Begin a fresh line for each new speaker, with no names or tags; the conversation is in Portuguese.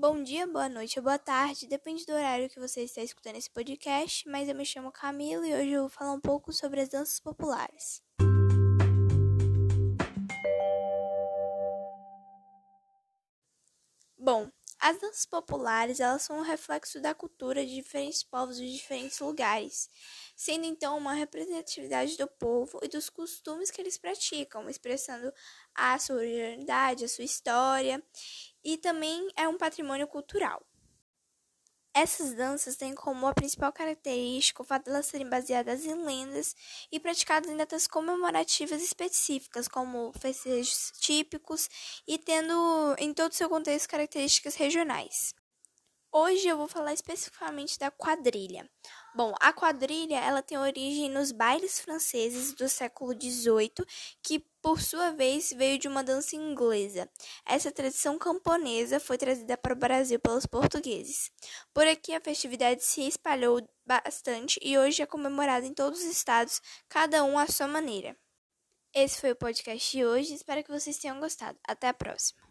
Bom dia, boa noite ou boa tarde, depende do horário que você está escutando esse podcast, mas eu me chamo Camila e hoje eu vou falar um pouco sobre as danças populares. Bom, as danças populares, elas são um reflexo da cultura de diferentes povos de diferentes lugares, sendo então uma representatividade do povo e dos costumes que eles praticam, expressando a sua originalidade, a sua história, e também é um patrimônio cultural. Essas danças têm como a principal característica o fato de elas serem baseadas em lendas e praticadas em datas comemorativas específicas, como festejos típicos e tendo em todo o seu contexto características regionais. Hoje eu vou falar especificamente da quadrilha. Bom, a quadrilha ela tem origem nos bailes franceses do século XVIII, que por sua vez veio de uma dança inglesa. Essa tradição camponesa foi trazida para o Brasil pelos portugueses. Por aqui a festividade se espalhou bastante e hoje é comemorada em todos os estados, cada um à sua maneira. Esse foi o podcast de hoje, espero que vocês tenham gostado. Até a próxima.